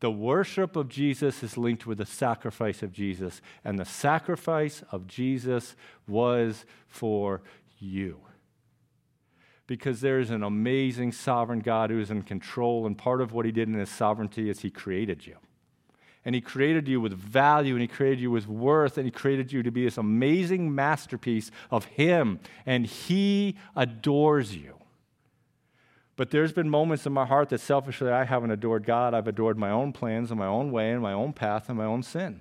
The worship of Jesus is linked with the sacrifice of Jesus, and the sacrifice of Jesus was for you. Because there is an amazing sovereign God who is in control, and part of what he did in his sovereignty is he created you. And he created you with value, and he created you with worth, and he created you to be this amazing masterpiece of him, and he adores you. But there's been moments in my heart that selfishly I haven't adored God. I've adored my own plans and my own way and my own path and my own sin.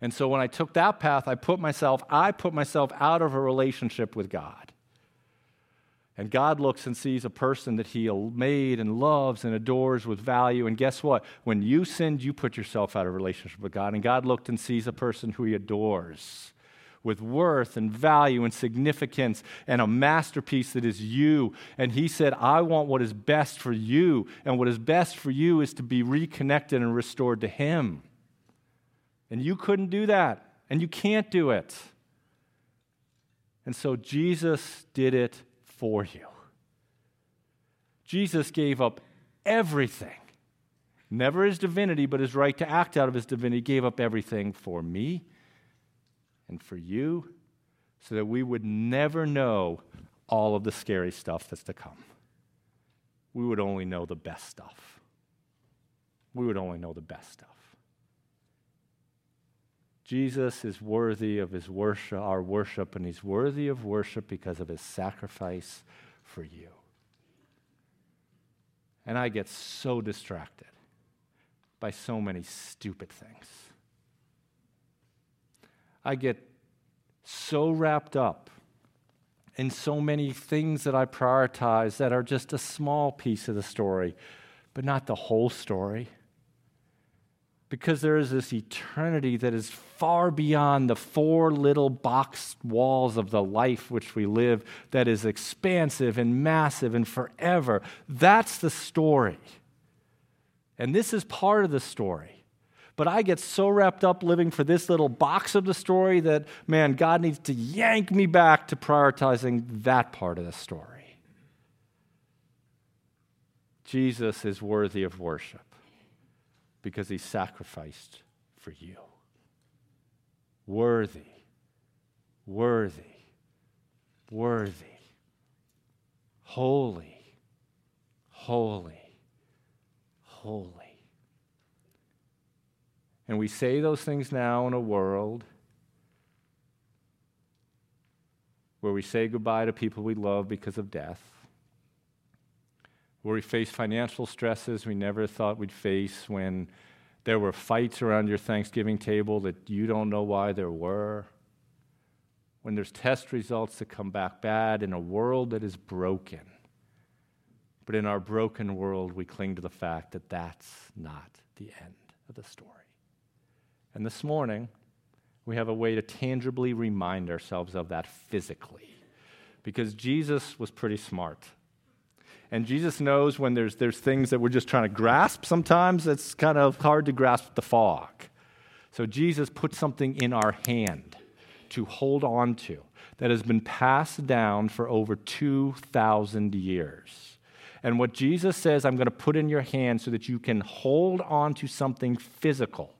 And so when I took that path, I put myself, I put myself out of a relationship with God. And God looks and sees a person that He made and loves and adores with value. And guess what? When you sinned, you put yourself out of relationship with God. And God looked and sees a person who He adores with worth and value and significance and a masterpiece that is you. And he said, I want what is best for you. And what is best for you is to be reconnected and restored to him. And you couldn't do that. And you can't do it. And so Jesus did it for you. Jesus gave up everything. Never his divinity, but his right to act out of his divinity, gave up everything for me and for you so that we would never know all of the scary stuff that's to come. We would only know the best stuff. We would only know the best stuff. Jesus is worthy of his worship, our worship, and he's worthy of worship because of his sacrifice for you. And I get so distracted by so many stupid things. I get so wrapped up in so many things that I prioritize that are just a small piece of the story, but not the whole story. Because there is this eternity that is far beyond the four little box walls of the life which we live, that is expansive and massive and forever. That's the story. And this is part of the story. But I get so wrapped up living for this little box of the story that, man, God needs to yank me back to prioritizing that part of the story. Jesus is worthy of worship because he sacrificed for you. Worthy, worthy, worthy, holy, holy, holy. And we say those things now in a world where we say goodbye to people we love because of death, where we face financial stresses we never thought we'd face when there were fights around your Thanksgiving table that you don't know why there were, when there's test results that come back bad in a world that is broken. But in our broken world, we cling to the fact that that's not the end of the story. And this morning, we have a way to tangibly remind ourselves of that physically. Because Jesus was pretty smart. And Jesus knows when there's, there's things that we're just trying to grasp, sometimes it's kind of hard to grasp the fog. So Jesus put something in our hand to hold on to that has been passed down for over 2,000 years. And what Jesus says, I'm going to put in your hand so that you can hold on to something physical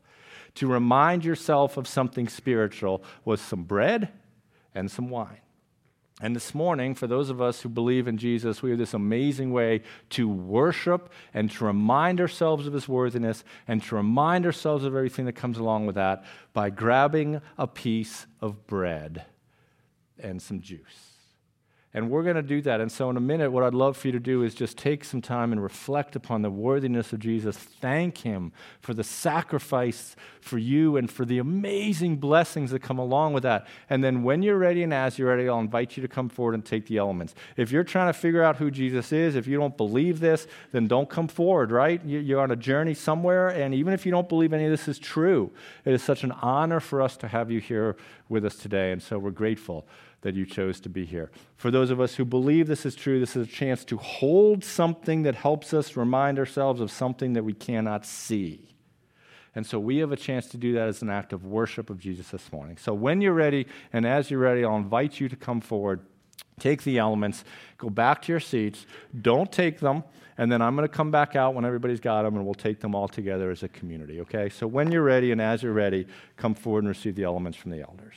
to remind yourself of something spiritual was some bread and some wine. And this morning, for those of us who believe in Jesus, we have this amazing way to worship and to remind ourselves of his worthiness and to remind ourselves of everything that comes along with that by grabbing a piece of bread and some juice. And we're going to do that. And so, in a minute, what I'd love for you to do is just take some time and reflect upon the worthiness of Jesus. Thank Him for the sacrifice for you and for the amazing blessings that come along with that. And then, when you're ready and as you're ready, I'll invite you to come forward and take the elements. If you're trying to figure out who Jesus is, if you don't believe this, then don't come forward, right? You're on a journey somewhere. And even if you don't believe any of this is true, it is such an honor for us to have you here with us today. And so, we're grateful that you chose to be here. For those of us who believe this is true, this is a chance to hold something that helps us remind ourselves of something that we cannot see. And so we have a chance to do that as an act of worship of Jesus this morning. So when you're ready, and as you're ready, I'll invite you to come forward, take the elements, go back to your seats, don't take them, and then I'm going to come back out when everybody's got them, and we'll take them all together as a community, okay? So when you're ready and as you're ready, come forward and receive the elements from the elders.